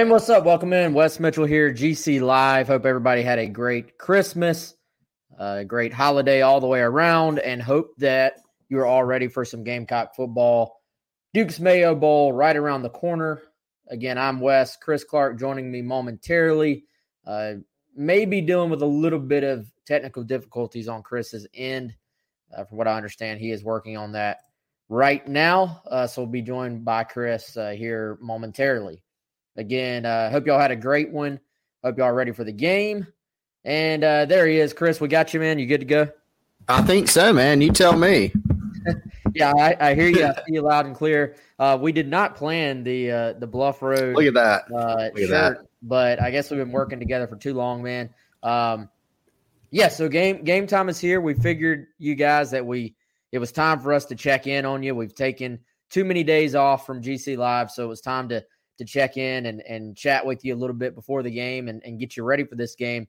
And what's up? Welcome in. Wes Mitchell here, GC Live. Hope everybody had a great Christmas, a great holiday all the way around, and hope that you're all ready for some Gamecock football. Duke's Mayo Bowl right around the corner. Again, I'm Wes. Chris Clark joining me momentarily. Uh, maybe dealing with a little bit of technical difficulties on Chris's end. Uh, from what I understand, he is working on that right now. Uh, so we'll be joined by Chris uh, here momentarily. Again, uh, hope y'all had a great one. Hope y'all ready for the game. And uh, there he is, Chris. We got you, man. You good to go? I think so, man. You tell me. yeah, I, I, hear you. I see you loud and clear. Uh, we did not plan the uh, the Bluff Road. Look at that. Uh, Look at shirt, that. but I guess we've been working together for too long, man. Um, yeah, so game game time is here. We figured you guys that we it was time for us to check in on you. We've taken too many days off from GC Live, so it was time to to check in and, and chat with you a little bit before the game and, and get you ready for this game.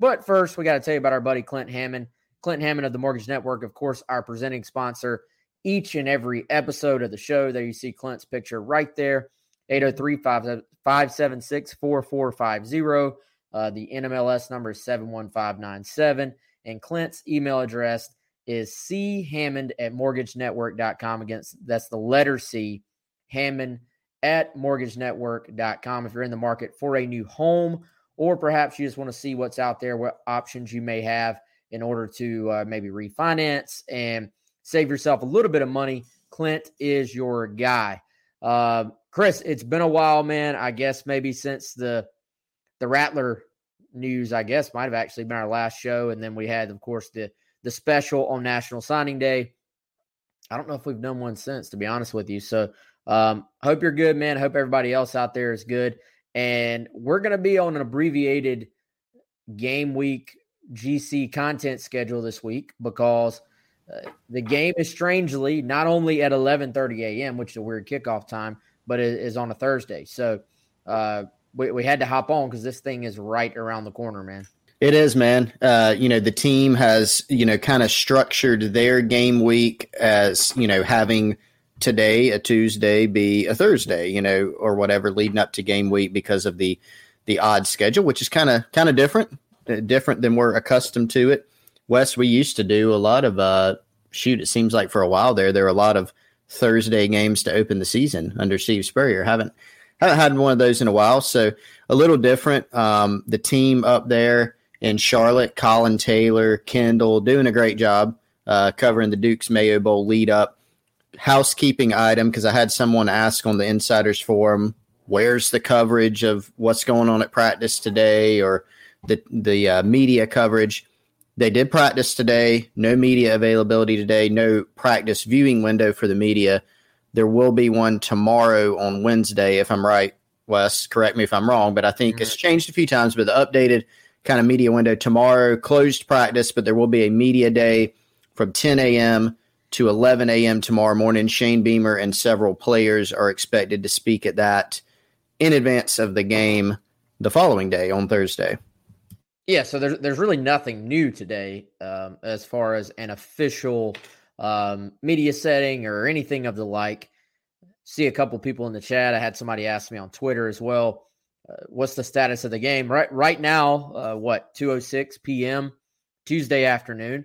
But first, we got to tell you about our buddy Clint Hammond. Clint Hammond of the Mortgage Network, of course, our presenting sponsor each and every episode of the show. There you see Clint's picture right there 803 576 4450. Uh, The NMLS number is 71597. And Clint's email address is chammond at mortgagenetwork.com. Against that's the letter C, Hammond at mortgagenetwork.com if you're in the market for a new home or perhaps you just want to see what's out there, what options you may have in order to uh, maybe refinance and save yourself a little bit of money. Clint is your guy. Uh, Chris, it's been a while, man. I guess maybe since the the Rattler news, I guess might have actually been our last show, and then we had, of course, the the special on National Signing Day. I don't know if we've done one since, to be honest with you. So um, hope you're good, man. Hope everybody else out there is good. And we're going to be on an abbreviated game week GC content schedule this week because uh, the game is strangely not only at 11:30 a.m., which is a weird kickoff time, but it is on a Thursday. So uh, we, we had to hop on because this thing is right around the corner, man. It is, man. Uh, you know, the team has, you know, kind of structured their game week as, you know, having today, a Tuesday, be a Thursday, you know, or whatever, leading up to game week because of the the odd schedule, which is kind of kind of different, uh, different than we're accustomed to it. Wes, we used to do a lot of uh, shoot. It seems like for a while there, there were a lot of Thursday games to open the season under Steve Spurrier. Haven't haven't had one of those in a while, so a little different. Um, the team up there in Charlotte, Colin Taylor, Kendall, doing a great job uh, covering the Duke's Mayo Bowl lead up. Housekeeping item because I had someone ask on the Insiders Forum, "Where's the coverage of what's going on at practice today?" or the the uh, media coverage. They did practice today. No media availability today. No practice viewing window for the media. There will be one tomorrow on Wednesday, if I'm right. Wes, correct me if I'm wrong, but I think it's changed a few times. But the updated kind of media window tomorrow, closed practice, but there will be a media day from 10 a.m. to 11 a.m. tomorrow morning. Shane Beamer and several players are expected to speak at that in advance of the game the following day on Thursday. Yeah, so there's there's really nothing new today um, as far as an official um, media setting or anything of the like. See a couple people in the chat. I had somebody ask me on Twitter as well. Uh, what's the status of the game right right now? Uh, what 2:06 p.m. Tuesday afternoon.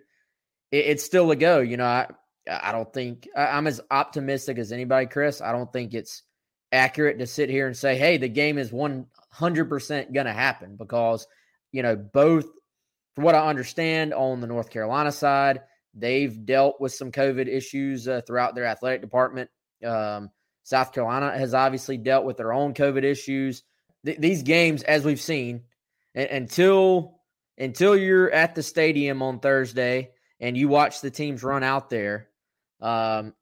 It, it's still a go. You know, I I don't think I'm as optimistic as anybody, Chris. I don't think it's accurate to sit here and say, hey, the game is 100% going to happen because, you know, both, from what I understand on the North Carolina side, they've dealt with some COVID issues uh, throughout their athletic department. Um, South Carolina has obviously dealt with their own COVID issues. Th- these games, as we've seen, a- until until you're at the stadium on Thursday and you watch the teams run out there, um,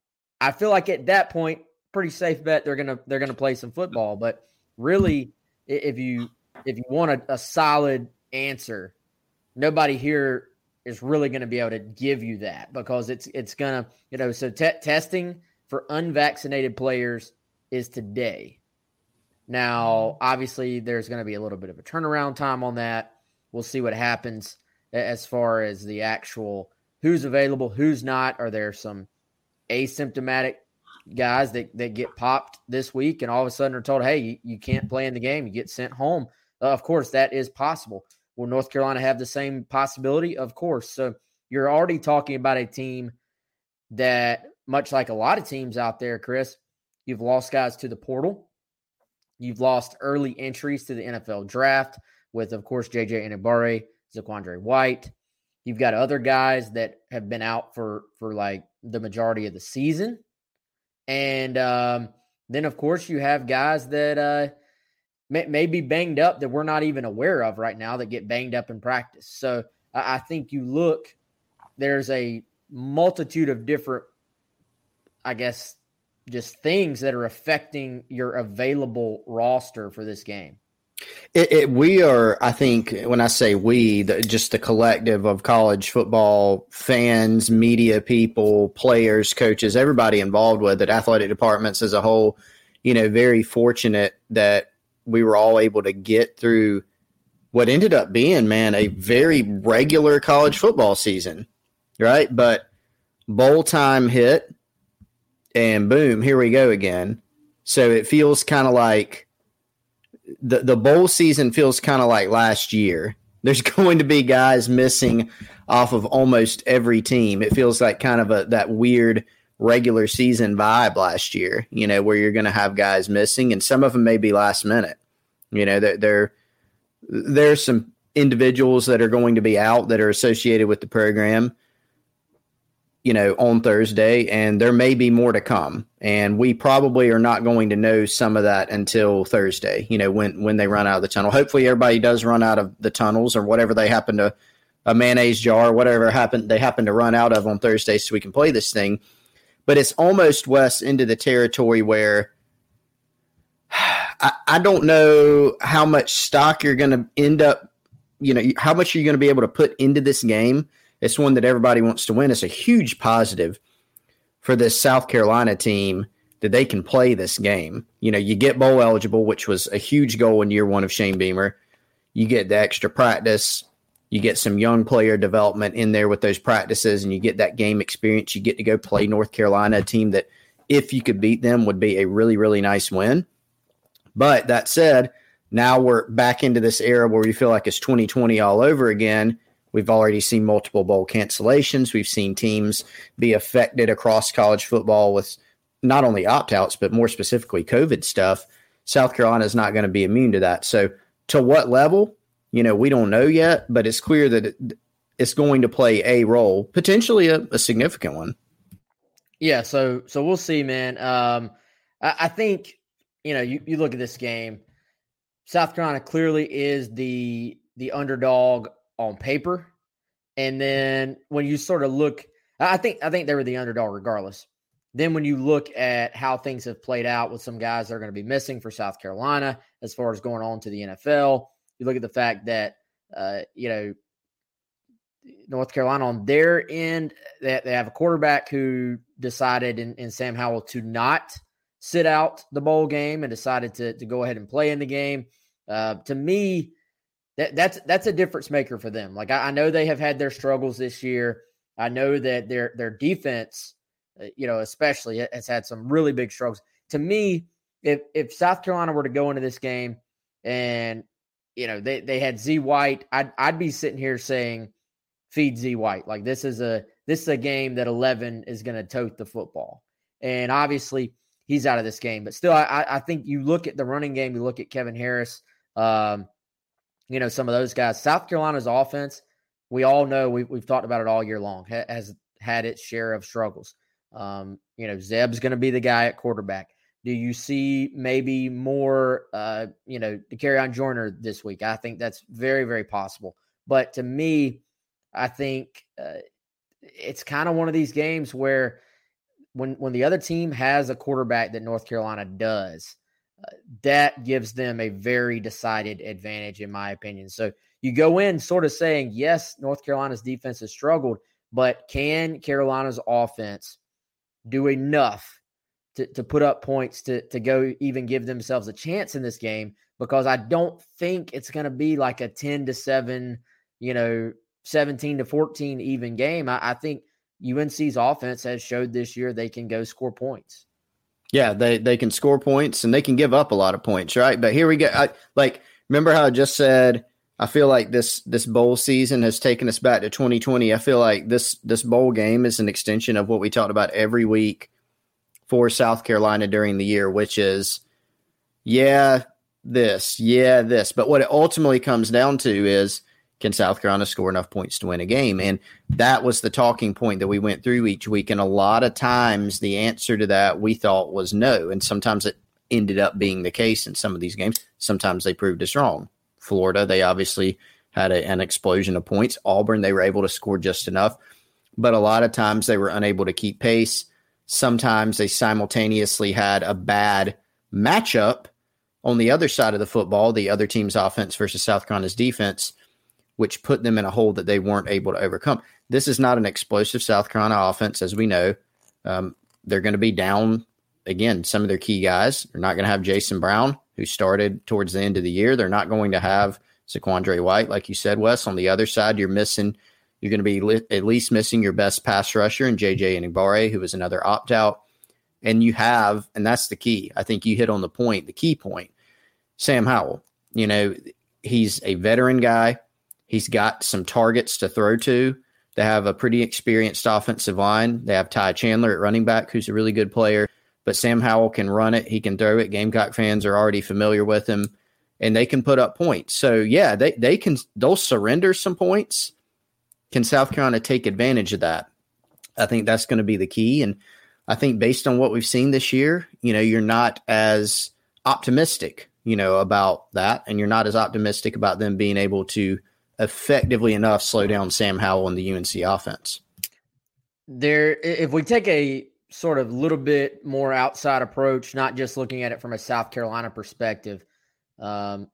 I feel like at that point, pretty safe bet they're gonna they're gonna play some football. But really, if you if you want a, a solid answer, nobody here is really going to be able to give you that because it's it's gonna you know so te- testing for unvaccinated players is today. Now, obviously, there's going to be a little bit of a turnaround time on that. We'll see what happens as far as the actual who's available, who's not. Are there some asymptomatic guys that, that get popped this week and all of a sudden are told, hey, you, you can't play in the game, you get sent home? Uh, of course, that is possible. Will North Carolina have the same possibility? Of course. So you're already talking about a team that, much like a lot of teams out there, Chris, you've lost guys to the portal. You've lost early entries to the NFL draft with, of course, JJ Enagbare, Zaquandre White. You've got other guys that have been out for for like the majority of the season, and um, then of course you have guys that uh, may, may, be banged up that we're not even aware of right now that get banged up in practice. So I, I think you look, there's a multitude of different, I guess, just things that are affecting your available roster for this game. It, it, we are, I think, when I say we, the, just the collective of college football fans, media people, players, coaches, everybody involved with it, athletic departments as a whole, you know, very fortunate that we were all able to get through what ended up being, man, a very regular college football season, right? But bowl time hit, and boom, here we go again. So it feels kind of like the the bowl season feels kind of like last year. There's going to be guys missing off of almost every team. It feels like kind of a that weird regular season vibe last year, you know, where you're going to have guys missing and some of them may be last minute. You know, there there there's some individuals that are going to be out that are associated with the program you know, on Thursday, and there may be more to come. And we probably are not going to know some of that until Thursday, you know, when when they run out of the tunnel. Hopefully everybody does run out of the tunnels or whatever they happen to a mayonnaise jar, whatever happened they happen to run out of on Thursday so we can play this thing. But it's almost west into the territory where I, I don't know how much stock you're gonna end up, you know, how much are you're gonna be able to put into this game it's one that everybody wants to win. It's a huge positive for this South Carolina team that they can play this game. You know, you get bowl eligible, which was a huge goal in year one of Shane Beamer. You get the extra practice. You get some young player development in there with those practices, and you get that game experience. You get to go play North Carolina, a team that, if you could beat them, would be a really, really nice win. But that said, now we're back into this era where we feel like it's 2020 all over again We've already seen multiple bowl cancellations. We've seen teams be affected across college football with not only opt outs, but more specifically COVID stuff. South Carolina is not going to be immune to that. So, to what level, you know, we don't know yet, but it's clear that it's going to play a role, potentially a, a significant one. Yeah. So, so we'll see, man. Um, I, I think, you know, you, you look at this game, South Carolina clearly is the the underdog on paper. And then when you sort of look, I think I think they were the underdog regardless. Then when you look at how things have played out with some guys that are going to be missing for South Carolina as far as going on to the NFL, you look at the fact that uh, you know North Carolina on their end, they, they have a quarterback who decided in, in Sam Howell to not sit out the bowl game and decided to, to go ahead and play in the game. Uh, to me, that, that's that's a difference maker for them. Like I, I, know they have had their struggles this year. I know that their their defense, uh, you know, especially has had some really big struggles. To me, if if South Carolina were to go into this game and you know they they had Z White, I'd I'd be sitting here saying feed Z White. Like this is a this is a game that 11 is going to tote the football. And obviously, he's out of this game. But still, I, I think you look at the running game, you look at Kevin Harris, um, you know, some of those guys. South Carolina's offense, we all know, we, we've talked about it all year long, has had its share of struggles. Um, you know, Zeb's going to be the guy at quarterback. Do you see maybe more, uh, you know, Dakereon Joyner this week? I think that's very, very possible. But to me, I think uh, it's kind of one of these games where when when the other team has a quarterback that North Carolina does, that gives them a very decided advantage, in my opinion. So you go in sort of saying, yes, North Carolina's defense has struggled, but can Carolina's offense do enough to, to put up points to, to go even give themselves a chance in this game? Because I don't think it's going to be like a 10 to 7, you know, 17 to 14 even game. I, I think UNC's offense has showed this year they can go score points. Yeah, they they can score points and they can give up a lot of points, right? But here we go. I, like, remember how I just said I feel like this this bowl season has taken us back to 2020. I feel like this this bowl game is an extension of what we talked about every week for South Carolina during the year, which is yeah, this, yeah, this. But what it ultimately comes down to is can South Carolina score enough points to win a game? And that was the talking point that we went through each week. And a lot of times the answer to that we thought was no. And sometimes it ended up being the case in some of these games. Sometimes they proved us wrong. Florida, they obviously had a, an explosion of points. Auburn, they were able to score just enough. But a lot of times they were unable to keep pace. Sometimes they simultaneously had a bad matchup on the other side of the football, the other team's offense versus South Carolina's defense which put them in a hole that they weren't able to overcome. This is not an explosive South Carolina offense, as we know. Um, they're going to be down again. Some of their key guys are not going to have Jason Brown, who started towards the end of the year. They're not going to have Zaquandre White, like you said, Wes. On the other side, you're missing. You're going to be li- at least missing your best pass rusher and JJ Enagbare, who was another opt out. And you have, and that's the key. I think you hit on the point, the key point. Sam Howell, you know, he's a veteran guy. He's got some targets to throw to. They have a pretty experienced offensive line. They have Ty Chandler at running back, who's a really good player. But Sam Howell can run it. He can throw it. Gamecock fans are already familiar with him, and they can put up points. So yeah, they they can they'll surrender some points. Can South Carolina take advantage of that? I think that's going to be the key. And I think based on what we've seen this year, you know, you're not as optimistic, you know, about that, and you're not as optimistic about them being able to effectively enough slow down Sam Howell and the UNC offense. There, if we take a sort of little bit more outside approach, not just looking at it from a South Carolina perspective, um,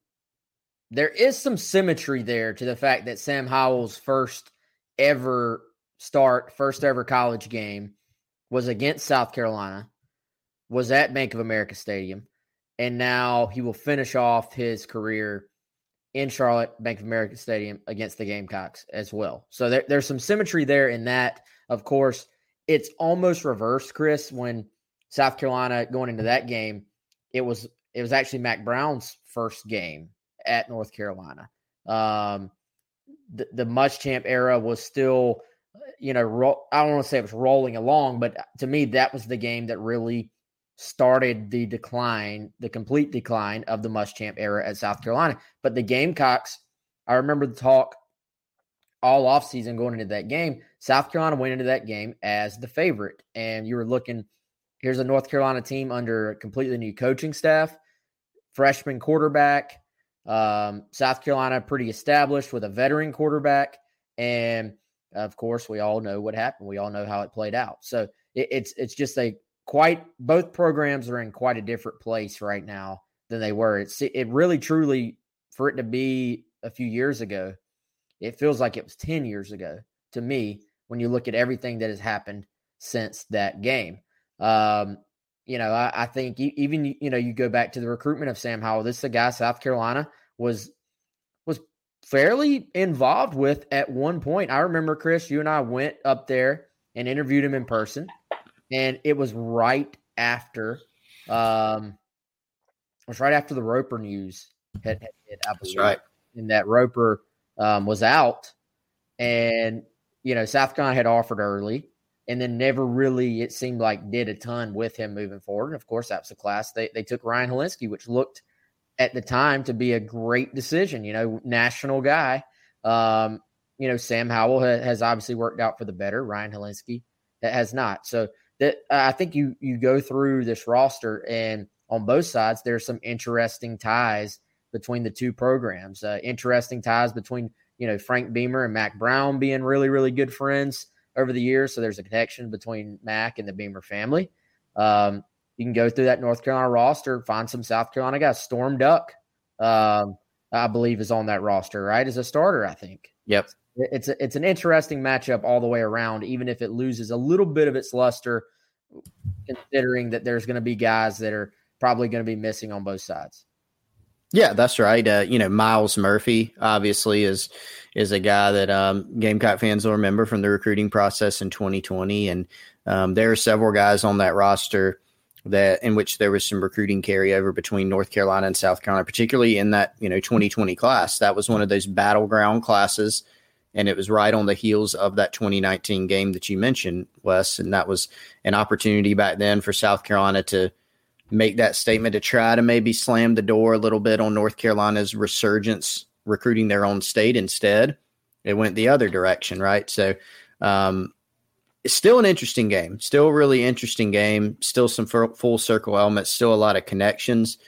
there is some symmetry there to the fact that Sam Howell's first ever start, first ever college game was against South Carolina, was at Bank of America Stadium, and now he will finish off his career in Charlotte, Bank of America Stadium against the Gamecocks as well. So there, there's some symmetry there in that. Of course, it's almost reversed, Chris, when South Carolina going into that game, it was it was actually Mack Brown's first game at North Carolina. Um, the, the Muschamp era was still, you know, ro- I don't want to say it was rolling along, but to me, that was the game that really started the decline, the complete decline of the Muschamp era at South Carolina. But the Gamecocks, I remember the talk all offseason going into that game. South Carolina went into that game as the favorite. And you were looking, here's a North Carolina team under a completely new coaching staff, freshman quarterback. Um, South Carolina pretty established with a veteran quarterback. And of course, we all know what happened. We all know how it played out. So it, it's it's just a quite both programs are in quite a different place right now than they were. It's it really truly for it to be a few years ago, it feels like it was 10 years ago to me when you look at everything that has happened since that game. Um, you know, I, I, think even you know you go back to the recruitment of Sam Howell. This is a guy South Carolina was was fairly involved with at one point. I remember Chris, you and I went up there and interviewed him in person and it was right after, um, it was right after the Roper news had, had hit. I believe, That's right. And that Roper um, was out, and you know, South Carolina had offered early and then never really, it seemed like, did a ton with him moving forward. And of course, that's the class. They, they took Ryan Hilinski, which looked at the time to be a great decision, you know, national guy. Um, you know, Sam Howell ha- has obviously worked out for the better. Ryan Hilinski has not. So that I think you you go through this roster and on both sides there's some interesting ties between the two programs. Uh, interesting ties between you know Frank Beamer and Mack Brown being really really good friends over the years. So there's a connection between Mack and the Beamer family. Um, you can go through that North Carolina roster, find some South Carolina guys. Storm Duck, um, I believe, is on that roster, right? As a starter, I think. Yep. It's a, it's an interesting matchup all the way around, even if it loses a little bit of its luster, considering that there's going to be guys that are probably going to be missing on both sides. Yeah, that's right. Uh, you know, Miles Murphy obviously is is a guy that um, Gamecock fans will remember from the recruiting process in 2020, and um, there are several guys on that roster that in which there was some recruiting carryover between North Carolina and South Carolina, particularly in that you know 2020 class. That was one of those battleground classes, and it was right on the heels of that 2019 game that you mentioned, Wes, and that was an opportunity back then for South Carolina to make that statement to try to maybe slam the door a little bit on North Carolina's resurgence recruiting their own state instead. It went the other direction, right? So, um, it's still an interesting game. Still a really interesting game. Still some full circle elements. Still a lot of connections.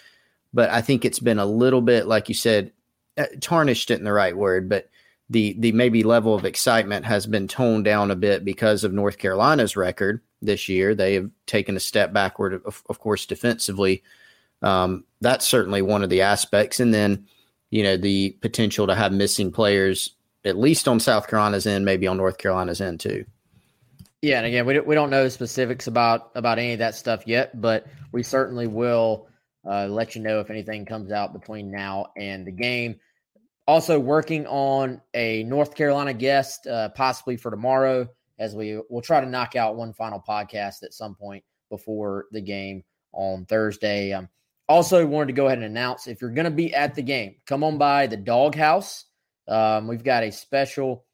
But I think it's been a little bit, like you said, uh, tarnished it in the right word, but the the maybe level of excitement has been toned down a bit because of North Carolina's record this year. They have taken a step backward, of, of course, defensively. Um, that's certainly one of the aspects, and then you know the potential to have missing players at least on South Carolina's end, maybe on North Carolina's end too. Yeah, and again, we don't, we don't know specifics about about any of that stuff yet, but we certainly will uh, let you know if anything comes out between now and the game. Also, working on a North Carolina guest, uh, possibly for tomorrow, as we will try to knock out one final podcast at some point before the game on Thursday. Um, also, wanted to go ahead and announce if you're going to be at the game, come on by the Doghouse. Um, we've got a special.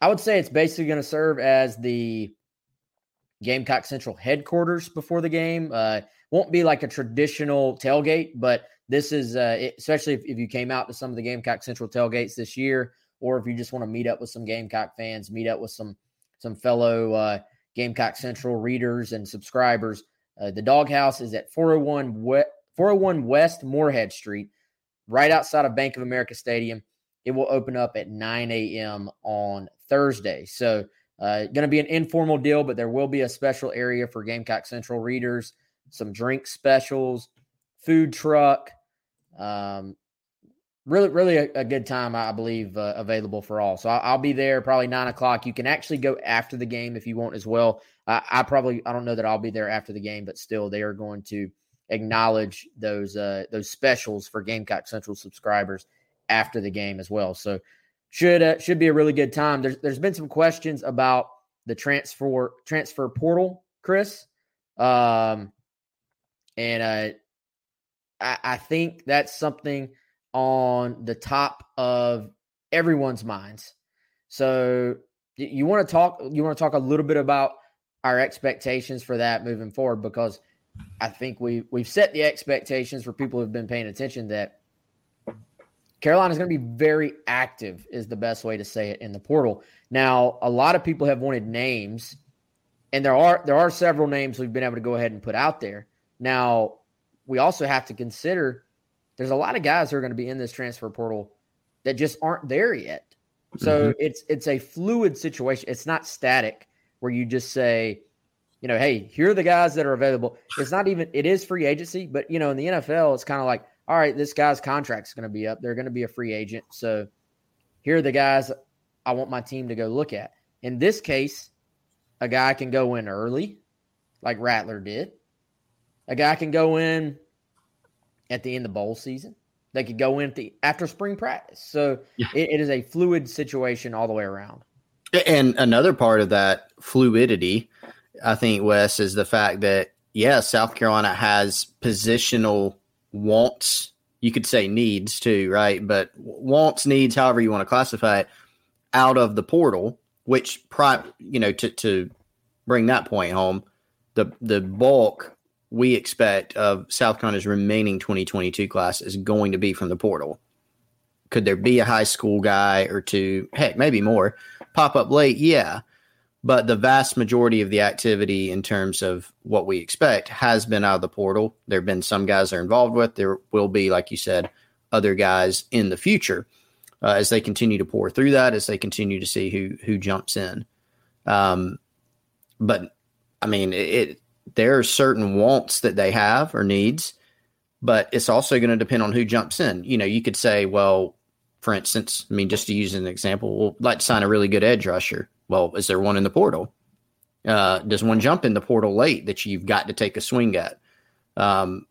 I would say it's basically going to serve as the Gamecock Central headquarters before the game. Uh, won't be like a traditional tailgate, but this is uh, especially if, if, you came out to some of the Gamecock Central tailgates this year, or if you just want to meet up with some Gamecock fans, meet up with some some fellow uh, Gamecock Central readers and subscribers. Uh, the Doghouse is at 401 West, 401 West Morehead Street, right outside of Bank of America Stadium. It will open up at 9 a.m. on Thursday. So, uh, going to be an informal deal, but there will be a special area for Gamecock Central readers, some drink specials, food truck, um, really, really a, a, good time, I believe, uh, available for all. So I'll, I'll, be there probably nine o'clock. You can actually go after the game if you want as well. I, I, probably I don't know that I'll be there after the game, but still they are going to acknowledge those uh, those specials for Gamecock Central subscribers after the game as well. So should uh, should be a really good time. There's there's been some questions about the transfer transfer portal, Chris. Um, and uh, I, I think that's something on the top of everyone's minds. So you want to talk you want to talk a little bit about our expectations for that moving forward because I think we we've set the expectations for people who've been paying attention that Carolina is going to be very active is the best way to say it in the portal. Now, a lot of people have wanted names and there are there are several names we've been able to go ahead and put out there. Now, we also have to consider there's a lot of guys who are going to be in this transfer portal that just aren't there yet. So mm-hmm. it's it's a fluid situation. It's not static where you just say, you know, hey, here are the guys that are available. It's not even it is free agency, but you know, in the NFL, it's kind of like, all right, this guy's contract's going to be up. They're going to be a free agent. So here are the guys I want my team to go look at. In this case, a guy can go in early, like Rattler did. A guy can go in at the end of bowl season. They could go in the after spring practice. So yeah. it, it is a fluid situation all the way around. And another part of that fluidity, I think, Wes, is the fact that yeah, South Carolina has positional wants. You could say needs too, right? But wants, needs, however you want to classify it, out of the portal. which pri- you know to to bring that point home, the the bulk we expect of South Carolina's remaining 2022 class is going to be from the portal. Could there be a high school guy or two, heck, maybe more, pop up late? Yeah. But the vast majority of the activity in terms of what we expect has been out of the portal. There have been some guys that are involved with. There will be, like you said, other guys in the future uh, as they continue to pour through that, as they continue to see who who jumps in. Um, but I mean, it there are certain wants that they have or needs, but it's also going to depend on who jumps in. You know, you could say, well, for instance, I mean, just to use an example, we'll like sign a really good edge rusher. Well, is there one in the portal? Uh, does one jump in the portal late that you've got to take a swing at? Um,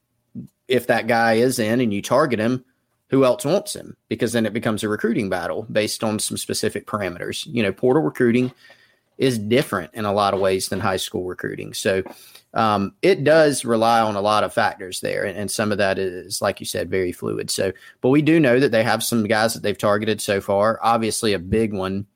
if that guy is in and you target him, who else wants him? Because then it becomes a recruiting battle based on some specific parameters. You know, portal recruiting is different in a lot of ways than high school recruiting. So um, it does rely on a lot of factors there, and, and, some of that is, like you said, very fluid. So, but we do know that they have some guys that they've targeted so far. Obviously, a big one,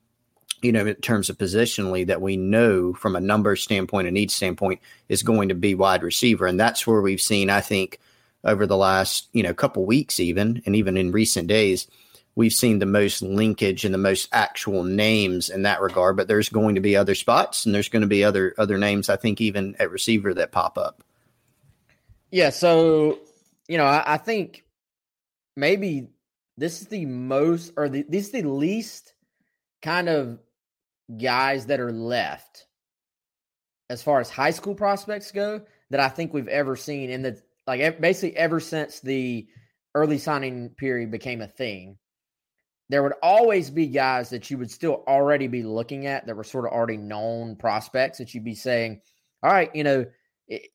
you know, in terms of positionally that we know from a number standpoint and need standpoint is going to be wide receiver, and that's where we've seen, I think, over the last you know couple weeks, even and even in recent days we've seen the most linkage and the most actual names in that regard. But there's going to be other spots, and there's going to be other other names. I think even at receiver that pop up. Yeah. So you know, I, I think maybe this is the most, or the, this is the least kind of guys that are left as far as high school prospects go that I think we've ever seen in the like basically ever since the early signing period became a thing there would always be guys that you would still already be looking at that were sort of already known prospects that you'd be saying, all right, you know, it,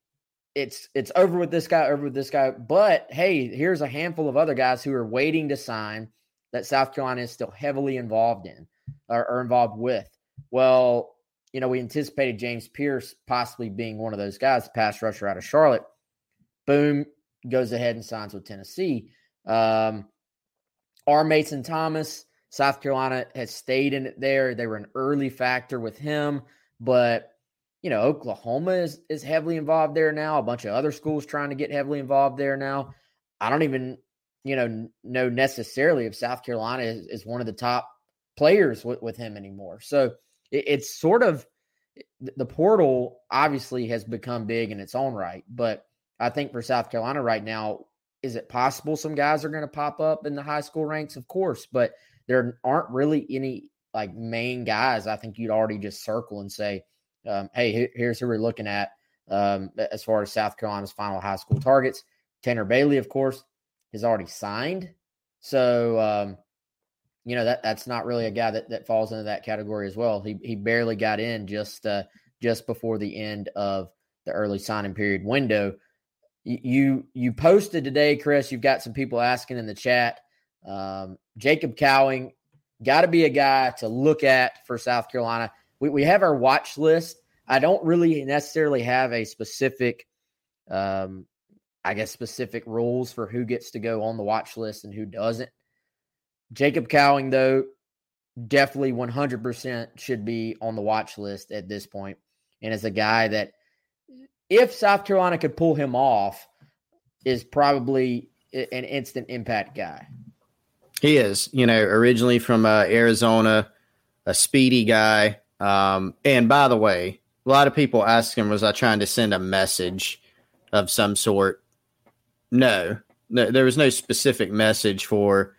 it's it's over with this guy, over with this guy. But hey, here's a handful of other guys who are waiting to sign that South Carolina is still heavily involved in or, or involved with. Well, you know, we anticipated James Pierce possibly being one of those guys, pass rusher out of Charlotte. Boom, goes ahead and signs with Tennessee. Um, R. Mason Thomas, South Carolina has stayed in it there. They were an early factor with him, but you know, Oklahoma is is heavily involved there now. A bunch of other schools trying to get heavily involved there now. I don't even, you know, know necessarily if South Carolina is, is one of the top players with, with him anymore. So it, it's sort of the portal obviously has become big in its own right, but I think for South Carolina right now, is it possible some guys are going to pop up in the high school ranks? Of course, but there aren't really any like main guys. I think you'd already just circle and say, um, hey, here's who we're looking at um, as far as South Carolina's final high school targets. Tanner Bailey, of course, has already signed. So, um, you know that that's not really a guy that, that falls into that category as well. He he barely got in just uh, just before the end of the early signing period window you you posted today, Chris. You've got some people asking in the chat. Um, Jacob Cowing, got to be a guy to look at for South Carolina. We we have our watch list. I don't really necessarily have a specific, um, I guess, specific rules for who gets to go on the watch list and who doesn't. Jacob Cowing, though, definitely 100% should be on the watch list at this point, and as a guy that if South Carolina could pull him off, is probably an instant impact guy. He is, you know, originally from uh, Arizona, a speedy guy. Um, and by the way, a lot of people ask him, was I trying to send a message of some sort? No, no there was no specific message for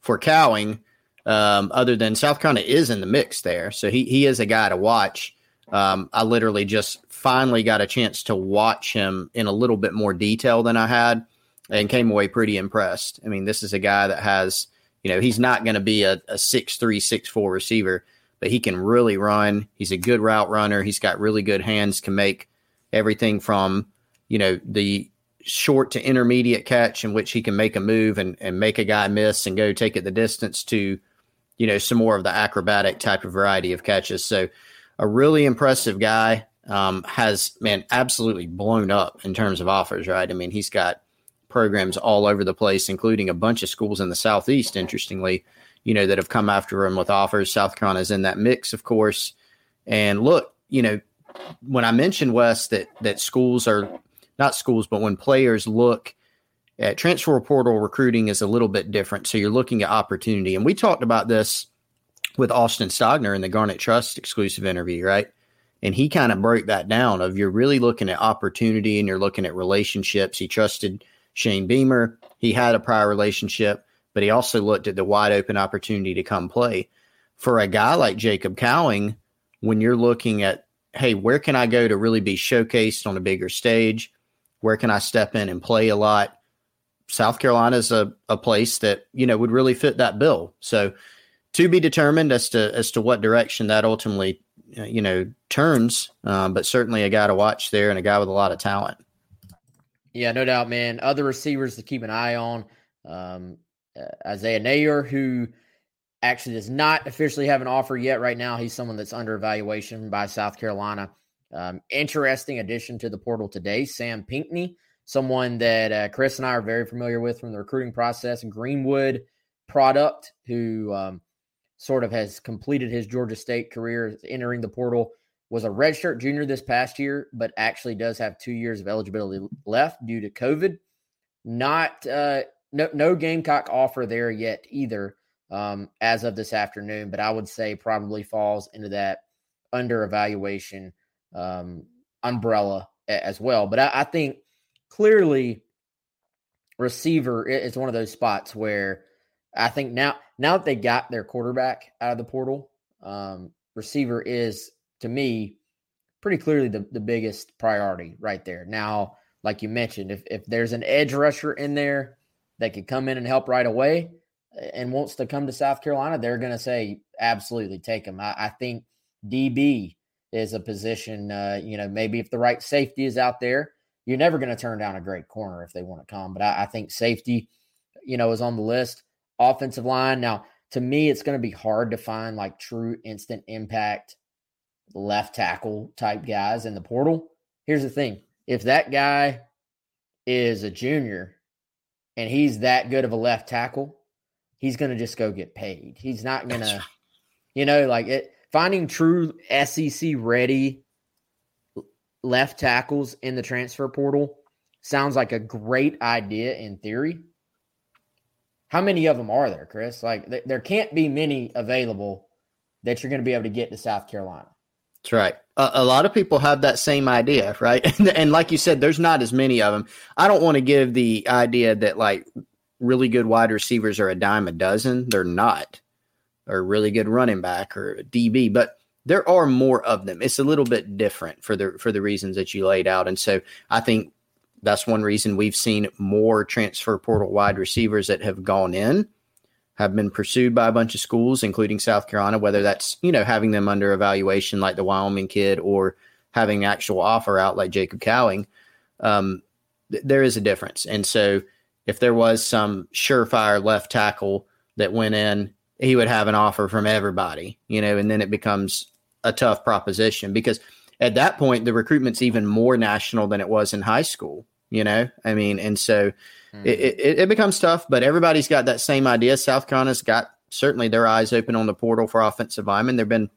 for Cowing, um, other than South Carolina is in the mix there, so he he is a guy to watch. Um, I literally just finally got a chance to watch him in a little bit more detail than I had and came away pretty impressed. I mean, this is a guy that has, you know, he's not going to be a, a six three, six four receiver, but he can really run. He's a good route runner. He's got really good hands, can make everything from, you know, the short to intermediate catch in which he can make a move and, and make a guy miss and go take it the distance to, you know, some more of the acrobatic type of variety of catches. So a really impressive guy um, has man absolutely blown up in terms of offers. Right? I mean, he's got programs all over the place, including a bunch of schools in the southeast. Interestingly, you know, that have come after him with offers. South Carolina's in that mix, of course. And look, you know, when I mentioned Wes that that schools are not schools, but when players look at transfer portal recruiting is a little bit different. So you're looking at opportunity. And we talked about this with Austin Stogner in the Garnet Trust exclusive interview, right? And he kind of broke that down of you're really looking at opportunity and you're looking at relationships. He trusted Shane Beamer. He had a prior relationship, but he also looked at the wide open opportunity to come play. For a guy like Jacob Cowing, when you're looking at, hey, where can I go to really be showcased on a bigger stage? Where can I step in and play a lot? South Carolina is a, a place that, you know, would really fit that bill. So to be determined as to as to what direction that ultimately, you know, turns. Um, but certainly a guy to watch there and a guy with a lot of talent. Yeah, no doubt, man. Other receivers to keep an eye on. Um, uh, Isaiah Neyor, who actually does not officially have an offer yet right now. He's someone that's under evaluation by South Carolina. Um, interesting addition to the portal today, Sam Pinckney, someone that uh, Chris and I are very familiar with from the recruiting process, and Greenwood product, who um, sort of has completed his Georgia State career, entering the portal. Was a redshirt junior this past year, but actually does have two years of eligibility left due to COVID. Not uh, no no Gamecock offer there yet either um, as of this afternoon, but I would say probably falls into that under evaluation um, umbrella as well. But I, I think clearly receiver is one of those spots where I think now now that they got their quarterback out of the portal, um, receiver is to me pretty clearly the, the biggest priority right there. Now, like you mentioned, if if there's an edge rusher in there that could come in and help right away and wants to come to South Carolina, they're going to say absolutely take him. I, I think DB is a position, uh, you know, maybe if the right safety is out there, you're never going to turn down a great corner if they want to come. But I, I, think safety, you know, is on the list. Offensive line. Now, to me, it's going to be hard to find like true instant impact left tackle type guys in the portal. Here's the thing if that guy is a junior and he's that good of a left tackle, he's going to just go get paid. He's not going to, you know, like it finding true SEC ready left tackles in the transfer portal sounds like a great idea in theory. How many of them are there, Chris? Like, th- there can't be many available that you're going to be able to get to South Carolina. That's right. A, lot of people have that same idea, right? And, and like you said, there's not as many of them. I don't want to give the idea that like really good wide receivers are a dime a dozen. They're not or really good running back or DB, but there are more of them. It's a little bit different for the for the reasons that you laid out, and so I think that's one reason we've seen more transfer portal wide receivers that have gone in, have been pursued by a bunch of schools, including South Carolina. Whether that's you know having them under evaluation like the Wyoming kid or having actual offer out like Jacob Cowing, um, th- there is a difference. And so if there was some surefire left tackle that went in he would have an offer from everybody, you know, and then it becomes a tough proposition because at that point the recruitment's even more national than it was in high school, you know. I mean, and so mm-hmm. it, it, it becomes tough, but everybody's got that same idea. South Carolina's got certainly their eyes open on the portal for offensive linemen. There've been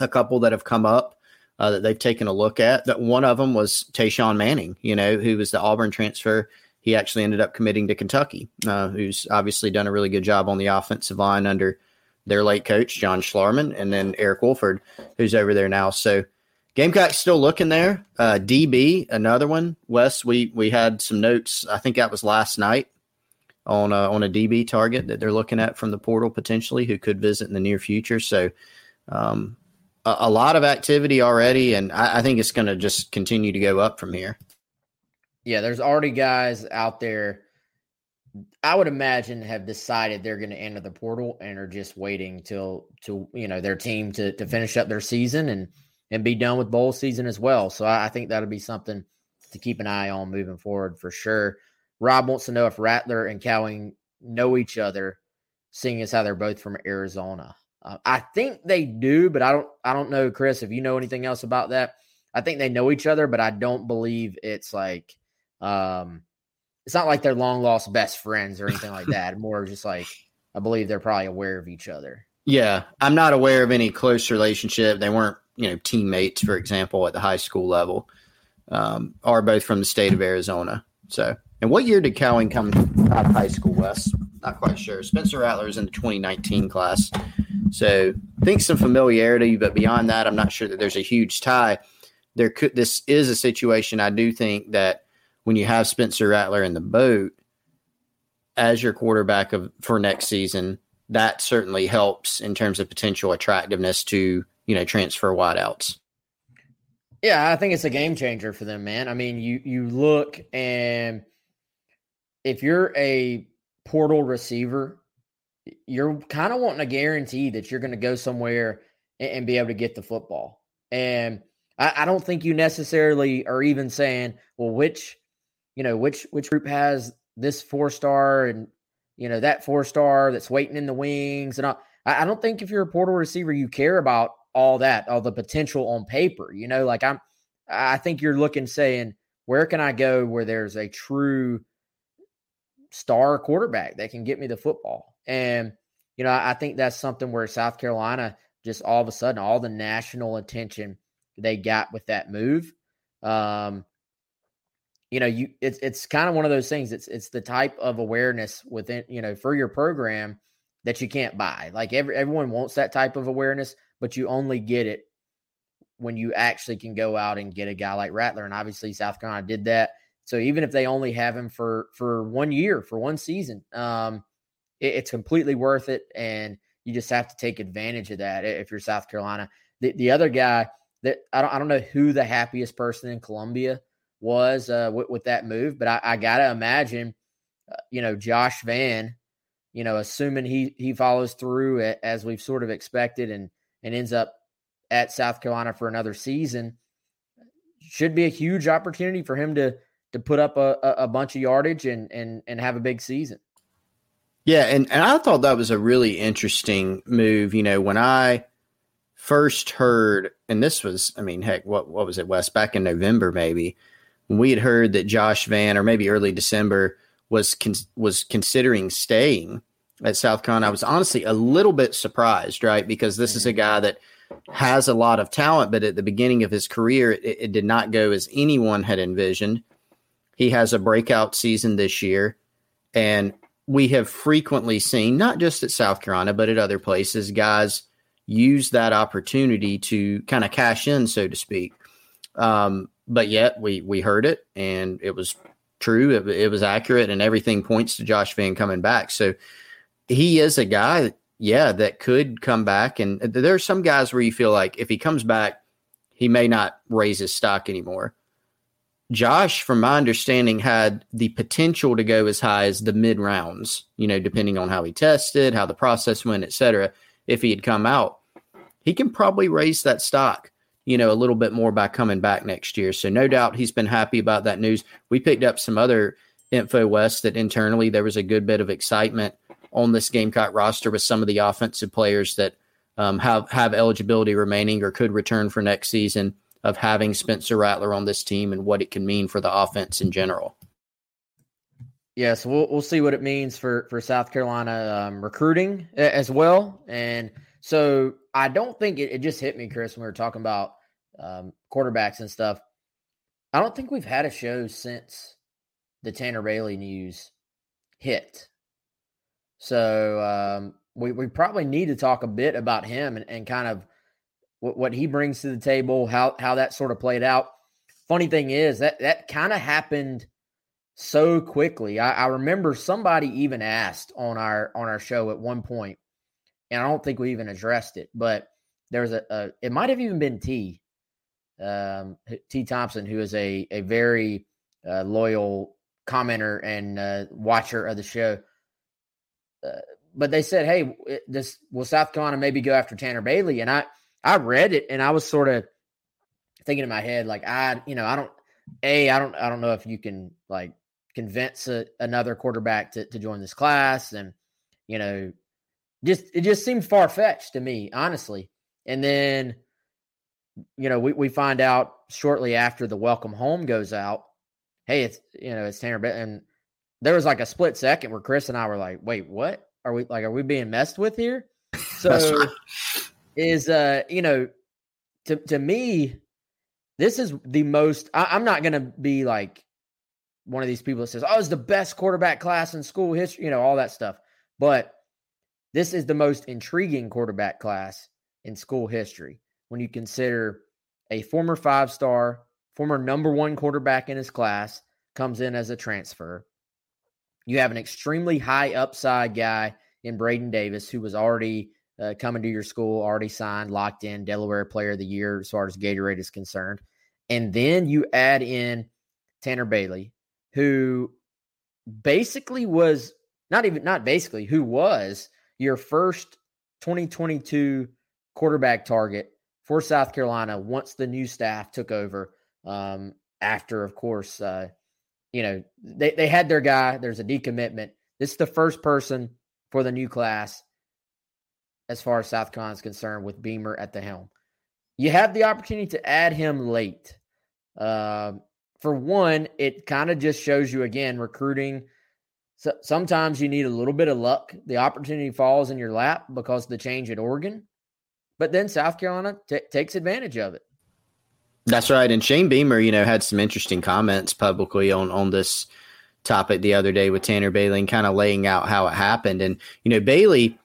a couple that have come up. Uh, that they've taken a look at. That one of them was Tashawn Manning, you know, who was the Auburn transfer he actually ended up committing to Kentucky, uh, who's obviously done a really good job on the offensive line under their late coach, John Schlarman, and then Eric Wolford, who's over there now. So Gamecock's still looking there. Uh, DB, another one. Wes, we we had some notes. I think that was last night on a, on a DB target that they're looking at from the portal potentially, who could visit in the near future. So um, a, a, lot of activity already, and I, I think it's going to just continue to go up from here. Yeah, there's already guys out there. I would imagine have decided they're going to enter the portal and are just waiting till to you know their team to to finish up their season and and be done with bowl season as well. So I, I think that'll be something to keep an eye on moving forward for sure. Rob wants to know if Rattler and Cowing know each other, seeing as how they're both from Arizona. Uh, I think they do, but I don't. I don't know, Chris. If you know anything else about that, I think they know each other, but I don't believe it's like um, it's not like they're long lost best friends or anything like that. More just like I believe they're probably aware of each other. Yeah, I'm not aware of any close relationship. They weren't, you know, teammates, for example, at the high school level. Um, are both from the state of Arizona. So, and what year did Cowing come out of high school, Wes? Not quite sure. Spencer Rattler is in the 2019 class. So, think some familiarity, but beyond that, I'm not sure that there's a huge tie. There could this is a situation I do think that when you have Spencer Rattler in the boat as your quarterback of for next season, that certainly helps in terms of potential attractiveness to you know transfer wideouts. Yeah, I think it's a game changer for them, man. I mean, you you look and if you're a portal receiver, you're kind of wanting a guarantee that you're going to go somewhere and, and, be able to get the football. And I, I don't think you necessarily are even saying, well, which you know which which group has this four star and you know that four star that's waiting in the wings and all. I, I don't think if you're a portal receiver, you care about all that, all the potential on paper. You know, like I'm, I think you're looking saying, where can I go where there's a true star quarterback that can get me the football? And, you know, I, think that's something where South Carolina just all of a sudden, all the national attention they got with that move. Um, you know, you it's it's kind of one of those things. It's it's the type of awareness within, you know, for your program that you can't buy. Like every everyone wants that type of awareness, but you only get it when you actually can go out and get a guy like Rattler. And obviously South Carolina did that. So even if they only have him for for one year, for one season, um, it, it's completely worth it. And you just have to take advantage of that if you're South Carolina. The the other guy that I don't I don't know who the happiest person in Columbia was uh, with, with that move, but I, I gotta imagine, uh, you know, Josh Vann, you know, assuming he he follows through as we've sort of expected and and ends up at South Carolina for another season, should be a huge opportunity for him to to put up a, a bunch of yardage and and and have a big season. Yeah, and, and I thought that was a really interesting move. You know, when I first heard, and this was, I mean, heck, what what was it, Wes? Back in November, maybe when we had heard that Josh Vann, or maybe early December, was con- was considering staying at South Carolina, I was honestly a little bit surprised, right? Because this is a mm-hmm. guy that has a lot of talent, but at the beginning of his career, it, it did not go as anyone had envisioned. He has a breakout season this year, and we have frequently seen, not just at South Carolina, but at other places, guys use that opportunity to kind of cash in, so to speak. Um, but yet we we heard it, and it was true. It, it was accurate, and everything points to Josh Vann coming back. So he is a guy, yeah, that could come back. And there are some guys where you feel like if he comes back, he may not raise his stock anymore. Josh, from my understanding, had the potential to go as high as the mid rounds, you know, depending on how he tested, how the process went, et cetera. If he had come out, he can probably raise that stock, you know, a little bit more by coming back next year. So, no doubt he's been happy about that news. We picked up some other info, Wes, that internally there was a good bit of excitement on this Gamecock roster with some of the offensive players that um, have have eligibility remaining or could return for next season of having Spencer Rattler on this team and what it can mean for the offense in general. Yes, we'll we'll see what it means for for South Carolina um, recruiting as well. And so I don't think it, it, just hit me, Chris, when we were talking about um, quarterbacks and stuff. I don't think we've had a show since the Tanner Bailey news hit. So um, we we probably need to talk a bit about him and, and kind of what, what he brings to the table, how how that sort of played out. Funny thing is that that kind of happened so quickly. I, I, remember somebody even asked on our on our show at one point, and I don't think we even addressed it, but there was a, a it might have even been T, um, T Thompson, who is a a very uh, loyal commenter and uh, watcher of the show Uh, but they said, "Hey, this will South Carolina maybe go after Tanner Bailey?" And I I read it and I was sort of thinking in my head like I you know I don't a I don't I don't know if you can like convince a, another quarterback to to join this class and you know just it just seemed far fetched to me honestly. And then you know we we find out shortly after the welcome home goes out, hey it's you know it's Tanner Bailey and there was like a split second where Chris and I were like, wait, what? are we like are we being messed with here? So is uh you know to to me this is the most I, I'm not gonna be like one of these people that says, "Oh, it's the best quarterback class in school history," you know, all that stuff. But this is the most intriguing quarterback class in school history when you consider a former five-star, former number 1 quarterback in his class comes in as a transfer. You have an extremely high upside guy in Braden Davis who was already uh, coming to your school, already signed, locked in, Delaware Player of the Year as far as Gatorade is concerned. And then you add in Tanner Bailey, who basically was not even not basically who was your first 2022 quarterback target for South Carolina once the new staff took over. Um, after, of course, uh, you know they they had their guy. There's a decommitment. This is the first person for the new class, as far as South Carolina is concerned, with Beamer at the helm. You have the opportunity to add him late. Uh, for one, it kind of just shows you again recruiting. So sometimes you need a little bit of luck. The opportunity falls in your lap because of the change at Oregon, but then South Carolina t- takes advantage of it. That's right. And Shane Beamer, you know, had some interesting comments publicly on on this topic the other day with Tanner Bailey kind of laying out how it happened. And you know, Bailey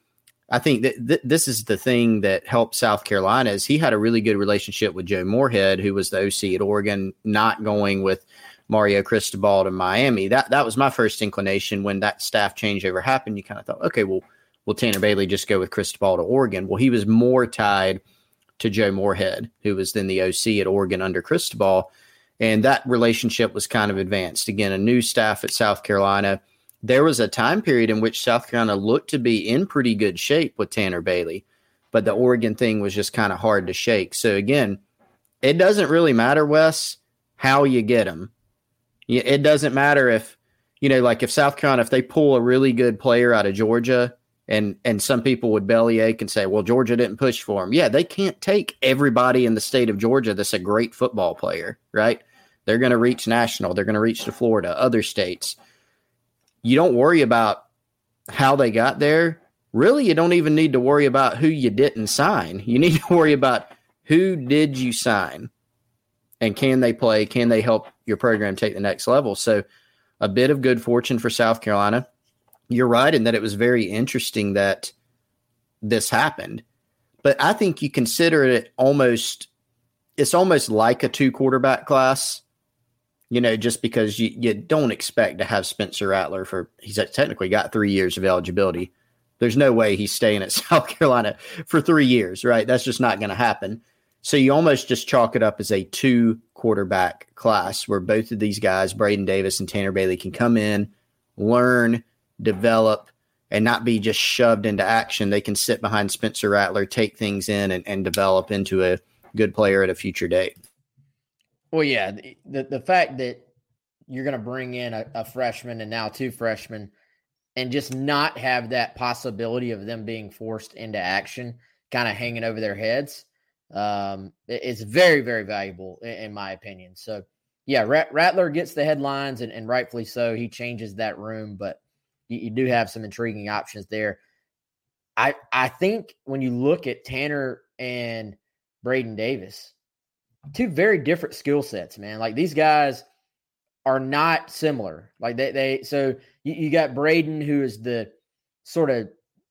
I think that th- this is the thing that helped South Carolina is he had a really good relationship with Joe Moorhead, who was the OC at Oregon, not going with Mario Cristobal to Miami. That that was my first inclination when that staff changeover happened. You kind of thought, okay, well, will Tanner Bailey just go with Cristobal to Oregon? Well, he was more tied to Joe Moorhead, who was then the OC at Oregon under Cristobal, and that relationship was kind of advanced. Again, a new staff at South Carolina there was a time period in which South Carolina looked to be in pretty good shape with Tanner Bailey, but the Oregon thing was just kind of hard to shake. So again, it doesn't really matter, Wes, how you get them. It doesn't matter if you know, like if South Carolina, if they pull a really good player out of Georgia, and and some people would bellyache and say, well, Georgia didn't push for him. Yeah, they can't take everybody in the state of Georgia that's a great football player, right? They're going to reach national. They're going to reach to Florida, other states you don't worry about how they got there. Really, you don't even need to worry about who you didn't sign. You need to worry about who did you sign and can they play? Can they help your program take the next level? So, a bit of good fortune for South Carolina. You're right in that it was very interesting that this happened. But I think you consider it almost it's almost like a two quarterback class you know, just because you, you don't expect to have Spencer Rattler for he's technically got three years of eligibility. There's no way he's staying at South Carolina for three years, right? That's just not going to happen. So you almost just chalk it up as a two quarterback class where both of these guys, Braden Davis and Tanner Bailey, can come in, learn, develop, and not be just shoved into action. They can sit behind Spencer Rattler, take things in, and, and develop into a good player at a future date. Well, yeah, the the fact that you're going to bring in a, a, freshman and now two freshmen, and just not have that possibility of them being forced into action, kind of hanging over their heads, um, it's very very valuable in, in my opinion. So, yeah, Rattler gets the headlines, and, and rightfully so. He changes that room, but you, you do have some intriguing options there. I I think when you look at Tanner and Braden Davis two very different skill sets, man. Like these guys are not similar. Like they they so you, you got Braden who is the sort of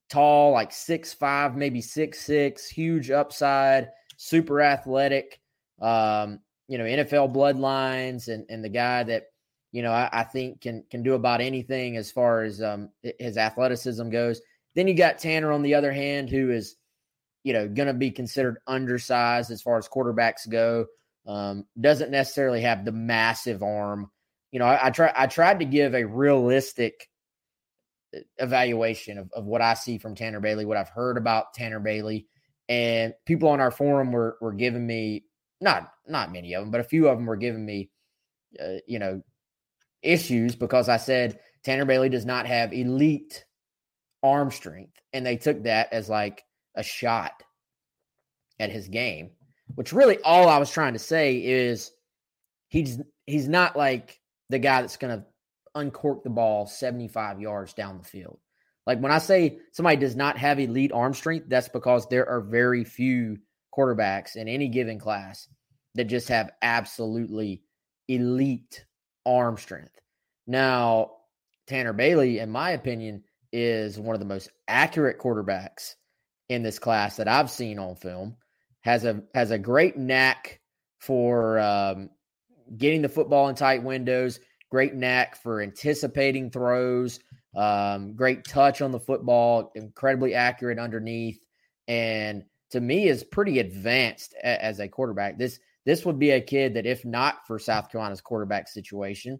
tall, like six five, maybe six six, huge upside, super athletic. Um, you know, NFL bloodlines, and and the guy that you know I, I think can can do about anything as far as um his athleticism goes. Then you got Tanner on the other hand, who is you know, going to be considered undersized as far as quarterbacks go. Um, doesn't necessarily have the massive arm. You know, I, I try I tried to give a realistic uh, evaluation of, of what I see from Tanner Bailey, what I've heard about Tanner Bailey, and people on our forum were were giving me not not many of them, but a few of them were giving me, uh, you know, issues because I said Tanner Bailey does not have elite arm strength, and they took that as like a shot at his game, which really all I was trying to say is he's he's not like the guy that's to uncork the ball 75 yards down the field. Like when I say somebody does not have elite arm strength, that's because there are very few quarterbacks in any given class that just have absolutely elite arm strength. Now, Tanner Bailey, in my opinion, is one of the most accurate quarterbacks in this class that I've seen on film. Has a has a great knack for um, getting the football in tight windows. Great knack for anticipating throws. Um, great touch on the football. Incredibly accurate underneath, and to me is pretty advanced as a quarterback. This this would be a kid that, if not for South Carolina's quarterback situation,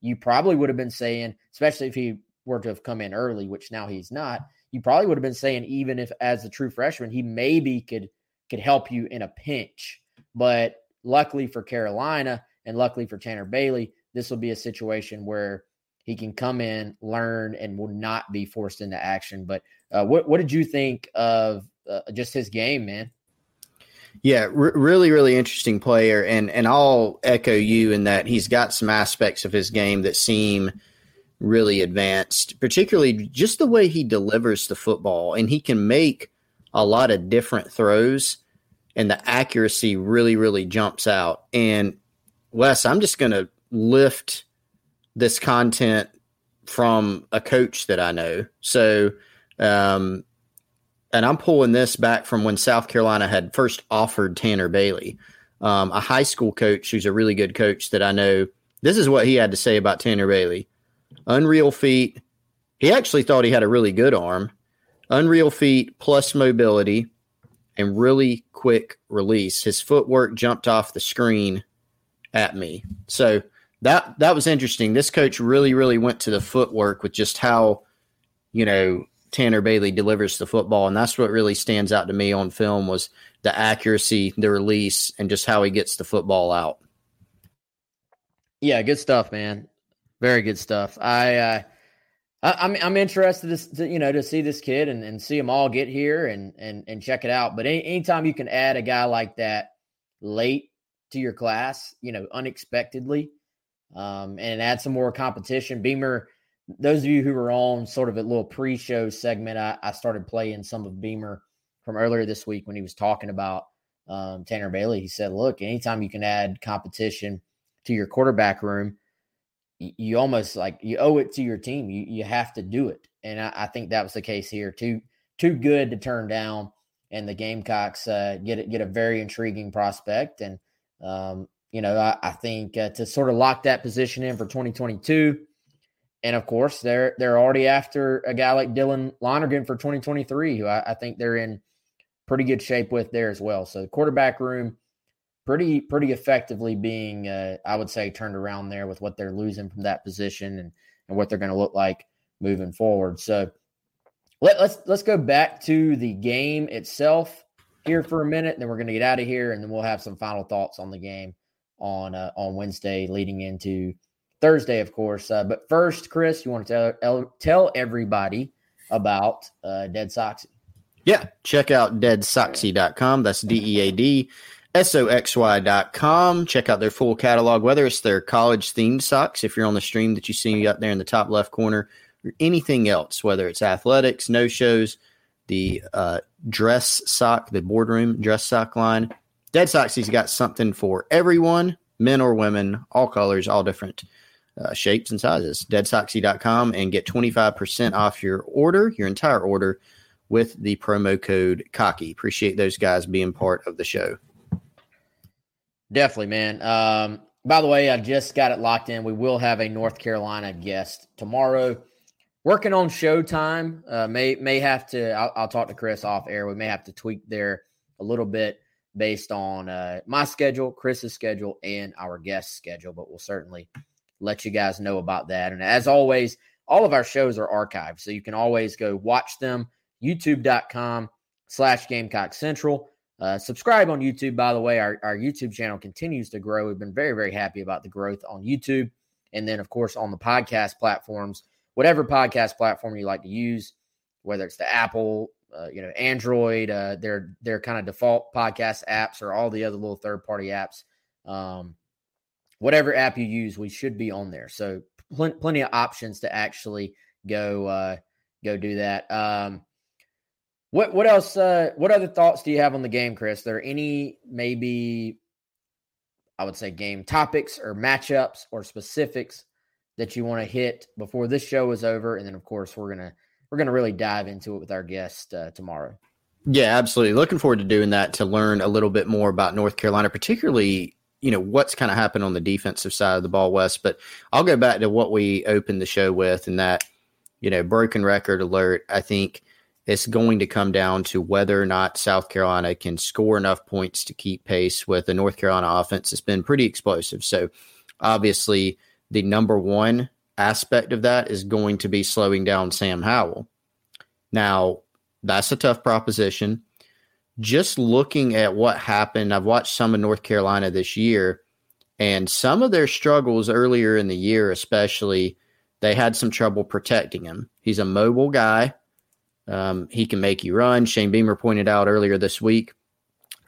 you probably would have been saying, especially if he were to have come in early, which now he's not, you probably would have been saying, even if as a true freshman, he maybe could could help you in a pinch. But luckily for Carolina and luckily for Tanner Bailey, this will be a situation where he can come in, learn, and will not be forced into action. But uh, what what did you think of uh, just his game, man? Yeah, r- really, really interesting player, and and I'll echo you in that he's got some aspects of his game that seem really advanced, particularly just the way he delivers the football, and he can make a lot of different throws, and the accuracy really, really jumps out. And Wes, I'm just going to lift this content from a coach that I know. So, um, and I'm pulling this back from when South Carolina had first offered Tanner Bailey, um, a high school coach who's a really good coach that I know. This is what he had to say about Tanner Bailey unreal feet. He actually thought he had a really good arm, unreal feet plus mobility, and really quick release. His footwork jumped off the screen at me. So that that was interesting. This coach really, really went to the footwork with just how, you know, Tanner Bailey delivers the football, and that's what really stands out to me on film was the accuracy, the release, and just how he gets the football out. Yeah, good stuff, man. Very good stuff. I, uh, I am I'm, I'm interested to, to, you know to see this kid and, and see them all get here and and and check it out. But any, anytime you can add a guy like that late to your class, you know, unexpectedly, um, and add some more competition. Beamer those of you who were on sort of a little pre-show segment, I, I, started playing some of Beamer from earlier this week when he was talking about um, Tanner Bailey. He said, "Look, anytime you can add competition to your quarterback room, you, you almost like you owe it to your team. You you have to do it." And I, I, think that was the case here. Too too good to turn down, and the Gamecocks uh, get get a very intriguing prospect. And um, you know, I, I think uh, to sort of lock that position in for 2022 and of course, they're they're already after a guy like Dylan Lonergan for 2023, who I, I think they're in pretty good shape with there as well. So the quarterback room, pretty pretty effectively being, uh, I would say, turned around there with what they're losing from that position and and what they're going to look like moving forward. So let, let's let's go back to the game itself here for a minute, and then we're going to get out of here, and then we'll have some final thoughts on the game on uh, on Wednesday, leading into Thursday, of course. Uh, but first, Chris, you want to tell tell everybody about uh, Dead Soxy? Yeah, check out deadsoxy.com. That's D E A D S O X Y.com. Check out their full catalog, whether it's their college themed socks, if you're on the stream that you see up there in the top left corner, or anything else, whether it's athletics, no shows, the uh, dress sock, the boardroom dress sock line. Dead Soxy's got something for everyone, men or women, all colors, all different uh, shapes and sizes. Deadsoxy.com and get 25% off your order, your entire order, with the promo code Cocky. Appreciate those guys being part of the show. Definitely, man. Um, by the way, I just got it locked in. We will have a North Carolina guest tomorrow. Working on showtime. Uh, may may have to. I'll, I'll, talk to Chris off air. We may have to tweak there a little bit based on uh, my schedule, Chris's schedule, and our guest schedule. But we'll certainly let you guys know about that. And as always, all of our shows are archived. So you can always go watch them. YouTube.com slash Gamecock Central. Uh, subscribe on YouTube, by the way. Our, our YouTube channel continues to grow. We've been very, very happy about the growth on YouTube. And then, of course, on the podcast platforms, whatever podcast platform you like to use, whether it's the Apple, uh, you know, Android, uh, their their kind of default podcast apps or all the other little third party apps. Um, whatever app you use, we should be on there. So pl- plenty of options to actually go uh, go do that. Um, what what else? Uh, what other thoughts do you have on the game, Chris? Are there any maybe I would say game topics or matchups or specifics that you want to hit before this show is over, and then of course we're gonna we're gonna really dive into it with our guest uh, tomorrow. Yeah, absolutely. Looking forward to doing that to learn a little bit more about North Carolina, particularly you know what's kind of happened on the defensive side of the ball, Wes. But I'll go back to what we opened the show with, and that you know broken record alert. I think it's going to come down to whether or not South Carolina can score enough points to keep pace with the North Carolina offense. It's been pretty explosive. So, obviously, the number one aspect of that is going to be slowing down Sam Howell. Now, that's a tough proposition. Just looking at what happened, I've watched some of North Carolina this year, and some of their struggles earlier in the year, especially, they had some trouble protecting him. He's a mobile guy um, he can make you run. Shane Beamer pointed out earlier this week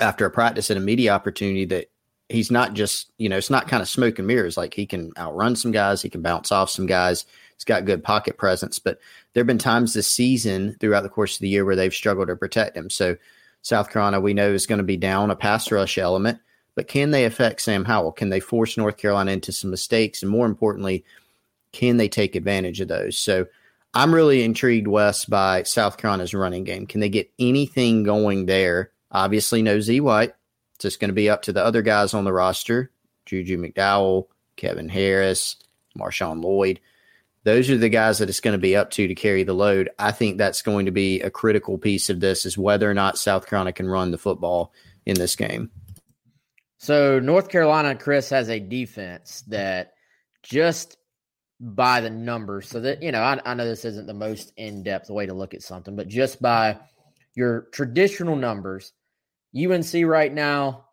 after a practice and a media opportunity that he's not just, you know, it's not kind of smoke and mirrors. Like he can outrun some guys, he can bounce off some guys. He's got good pocket presence. But there have been times this season throughout the course of the year where they've struggled to protect him. So South Carolina, we know, is going to be down a pass rush element. But can they affect Sam Howell? Can they force North Carolina into some mistakes? And more importantly, can they take advantage of those? So I'm really intrigued, Wes, by South Carolina's running game. Can they get anything going there? Obviously, no Z White. It's just going to be up to the other guys on the roster Juju McDowell, Kevin Harris, Marshawn Lloyd. Those are the guys that it's going to be up to to carry the load. I think that's going to be a critical piece of this is whether or not South Carolina can run the football in this game. So, North Carolina, Chris, has a defense that just by the numbers so that you know I, I know this isn't the most in-depth way to look at something but just by your traditional numbers unc right now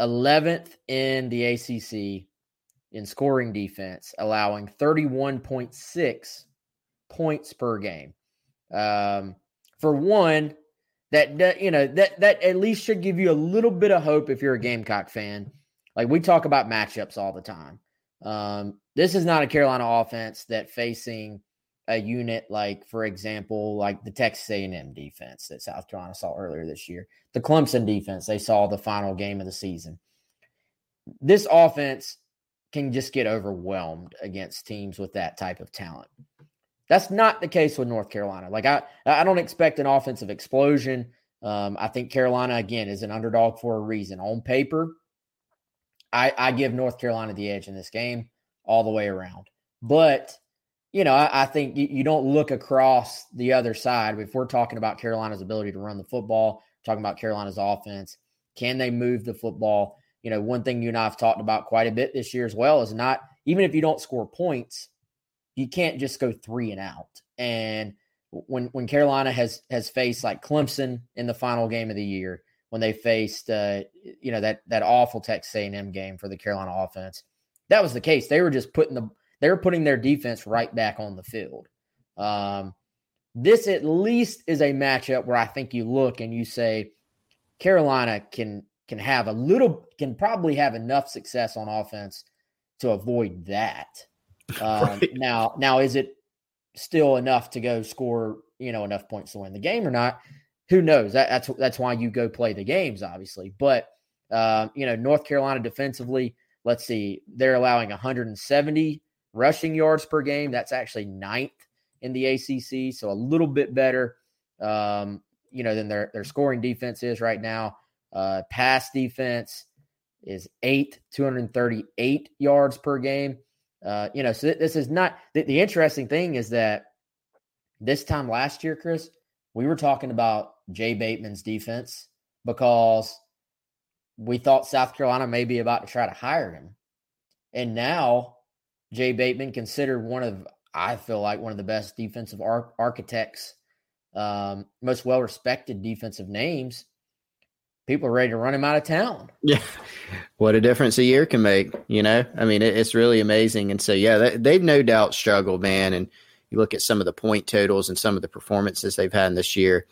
11th in the acc in scoring defense allowing 31.6 points per game. Um, for one that, you know that that at least should give you a little bit of hope if you're a gamecock fan. Like we talk about matchups all the time. Um, this is not a Carolina offense that facing a unit like, for example, like the Texas A&M defense that South Carolina saw earlier this year, the Clemson defense they saw the final game of the season. This offense can just get overwhelmed against teams with that type of talent. That's not the case with North Carolina. Like I, I don't expect an offensive explosion. Um, I think Carolina again is an underdog for a reason. On paper, I, I give North Carolina the edge in this game all the way around. But, you know, I, I think you, you, don't look across the other side. If we're talking about Carolina's ability to run the football, talking about Carolina's offense, can they move the football? You know, one thing you and I have talked about quite a bit this year as well is not, even if you don't score points, you can't just go three and out. And when when Carolina has has faced like Clemson in the final game of the year, when they faced uh, you know that that awful Texas A&M game for the Carolina offense, that was the case. They were just putting the they were putting their defense right back on the field. Um, this at least is a matchup where I think you look and you say Carolina can can have a little can probably have enough success on offense to avoid that. Um, right. Now, now is it still enough to go score you know enough points to win the game or not? Who knows? That, that's that's why you go play the games, obviously. But uh, you know, North Carolina defensively Let's see, they're allowing 170 rushing yards per game. That's actually ninth in the ACC, so a little bit better, um, you know, than their their scoring defense is right now. Uh, pass defense is eight, 238 yards per game. Uh, you know, so this is not the, the interesting thing is that this time last year, Chris, we were talking about Jay Bateman's defense because we thought South Carolina may be about to try to hire him. And now Jay Bateman considered one of, I feel like one of the best defensive ar- architects, um, most well respected defensive names. People are ready to run him out of town. Yeah. What a difference a year can make, you know? I mean, it, it's really amazing. And so, yeah, they, they've no doubt struggled, man. And you look at some of the point totals and some of the performances they've had this year,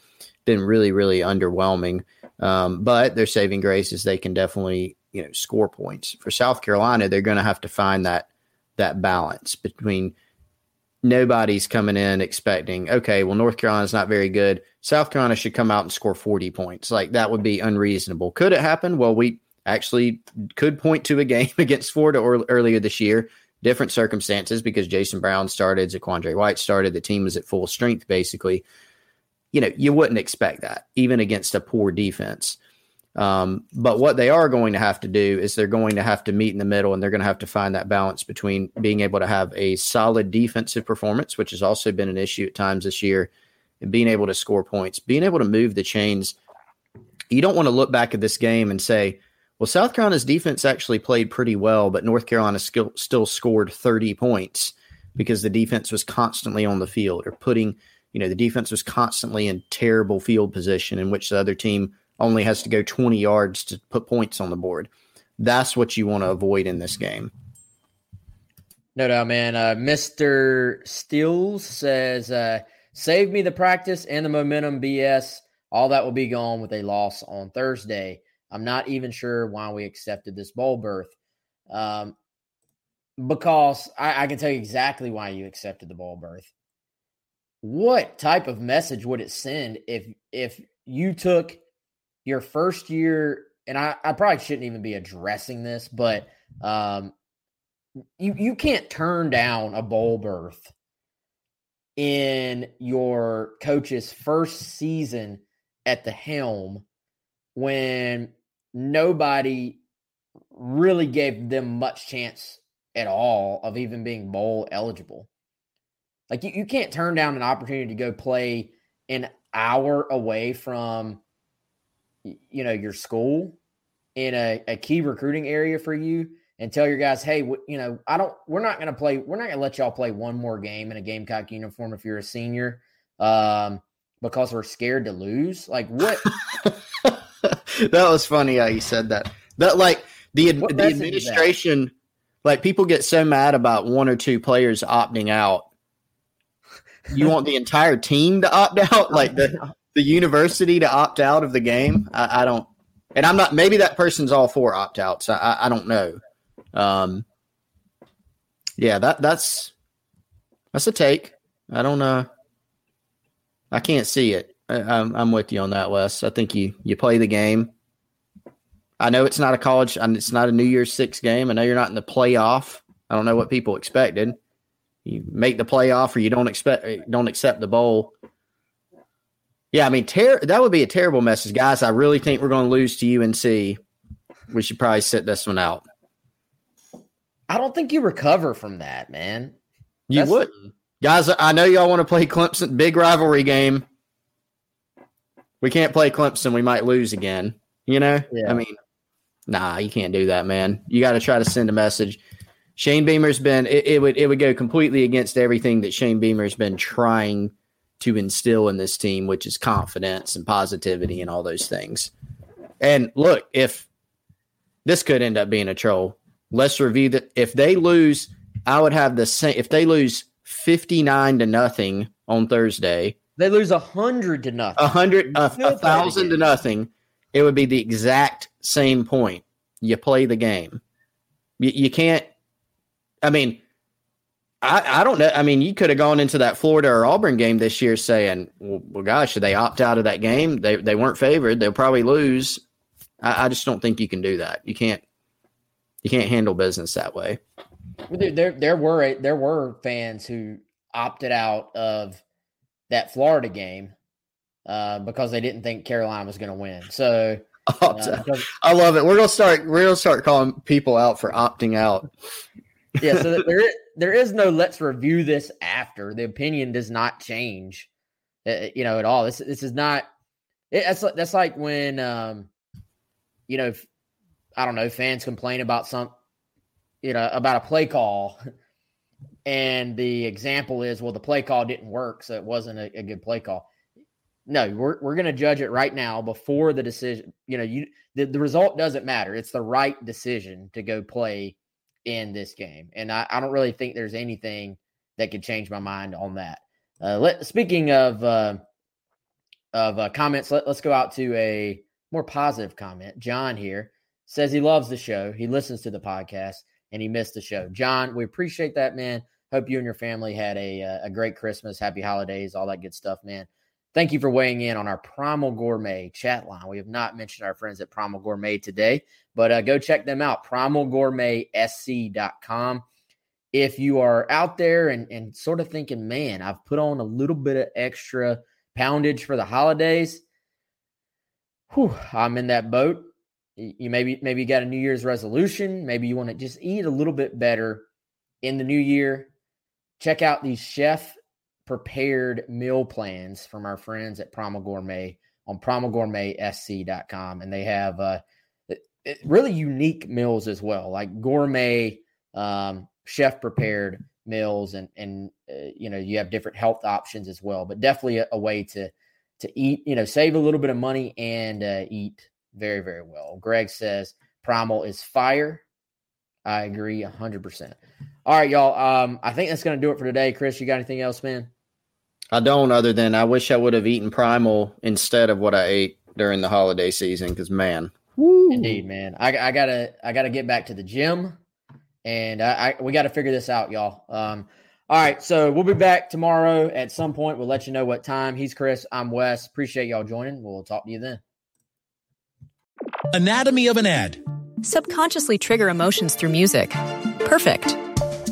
been really, really underwhelming. Um, but their saving grace is they can definitely you know score points. For South Carolina, they're going to have to find that that balance between nobody's coming in expecting, okay, well, North Carolina's not very good. South Carolina should come out and score 40 points. Like that would be unreasonable. Could it happen? Well, we actually could point to a game against Florida or, earlier this year. Different circumstances because Jason Brown started, Zaquandre White started, the team was at full strength basically. You know, you wouldn't expect that even against a poor defense. Um, but what they are going to have to do is they're going to have to meet in the middle and they're going to have to find that balance between being able to have a solid defensive performance, which has also been an issue at times this year, and being able to score points, being able to move the chains. You don't want to look back at this game and say, well, South Carolina's defense actually played pretty well, but North Carolina still, still scored 30 points because the defense was constantly on the field or putting, you know, the defense was constantly in terrible field position in which the other team – only has to go 20 yards to put points on the board. That's what you want to avoid in this game. No doubt, man. Uh, Mr. Steels says, uh, save me the practice and the momentum BS. All that will be gone with a loss on Thursday. I'm not even sure why we accepted this bowl berth. Um, because I, I can tell you exactly why you accepted the bowl berth. What type of message would it send if if you took your first year, and I, I probably shouldn't even be addressing this, but um, you you can't turn down a bowl berth in your coach's first season at the helm when nobody really gave them much chance at all of even being bowl eligible. Like you, you can't turn down an opportunity to go play an hour away from you know your school in a, a key recruiting area for you and tell your guys, hey, you know, I don't, we're not going to play, we're not going to let y'all play one more game in a Gamecock uniform if you're a senior, um, because we're scared to lose. Like what? that was funny how you said that. That like the the administration, like people get so mad about one or two players opting out. You want the entire team to opt out, like the the university to opt out of the game. I, I don't, and I'm not. Maybe that person's all for opt outs. I, I don't know. Um, yeah, that that's that's a take. I don't know. I can't see it. I, I'm I'm with you on that, Wes. I think you you play the game. I know it's not a college. And it's not a New Year's Six game. I know you're not in the playoff. I don't know what people expected. You make the playoff, or you don't expect don't accept the bowl. Yeah, I mean, ter- that would be a terrible message, guys. I really think we're going to lose to UNC. We should probably sit this one out. I don't think you recover from that, man. You That's would, guys. I know y'all want to play Clemson, big rivalry game. We can't play Clemson. We might lose again. You know, yeah. I mean, nah, you can't do that, man. You got to try to send a message. Shane Beamer's been it, it would it would go completely against everything that Shane Beamer's been trying to instill in this team, which is confidence and positivity and all those things. And look, if this could end up being a troll, let's review that. If they lose, I would have the same. If they lose fifty nine to nothing on Thursday, they lose a hundred to nothing, a hundred, a, a thousand to nothing. It would be the exact same point. You play the game. You, you can't. I mean, I, I don't know. I mean, you could have gone into that Florida or Auburn game this year saying, well, well gosh, should they opt out of that game? They, they weren't favored. They'll probably lose. I, I, just don't think you can do that. You can't you can't handle business that way. There, there were there were fans who opted out of that Florida game uh, because they didn't think Carolina was going to win. So uh, I love it. We're gonna start. We're gonna start calling people out for opting out. Yeah. So there there is no let's review this after. The opinion does not change, uh, you know, at all. This this is not. It, that's that's like when, um, you know, I don't know, fans complain about some, you know, about a play call, and the example is, well, the play call didn't work, so it wasn't a, a good play call. No, we're we're going to judge it right now before the decision. You know, you the, the result doesn't matter. It's the right decision to go play in this game. And I, I don't really think there's anything that could change my mind on that. Uh, let, speaking of uh, of uh, comments, let, let's go out to a more positive comment. John here says he loves the show. He listens to the podcast and he missed the show. John, we appreciate that, man. Hope you and your family had a uh, a great Christmas, happy holidays, all that good stuff, man. Thank you for weighing in on our Primal Gourmet chat line. We have not mentioned our friends at Primal Gourmet today, but uh, go check them out, primalgourmetsc.com. If you are out there and, and sort of thinking, man, I've put on a little bit of extra poundage for the holidays, whew, I'm in that boat. You maybe maybe you got a New Year's resolution. Maybe you want to just eat a little bit better in the new year. Check out these chef prepared meal plans from our friends at Primal Gourmet on primalgourmetsc.com. And they have uh, really unique meals as well, like gourmet, um, chef prepared meals. And, and uh, you know, you have different health options as well, but definitely a, a, way to, to eat, you know, save a little bit of money and uh, eat very, very well. Greg says Primal is fire. I agree 100%. All right, y'all. Um, I think that's going to do it for today. Chris, you got anything else, man? I don't, other than I wish I would have eaten Primal instead of what I ate during the holiday season. Because man, woo. indeed, man, I, I, gotta I gotta get back to the gym, and I, I we got to figure this out, y'all. Um, all right, so we'll be back tomorrow at some point. We'll let you know what time. He's Chris. I'm Wes. Appreciate y'all joining. We'll talk to you then. Anatomy of an ad. Subconsciously trigger emotions through music. Perfect.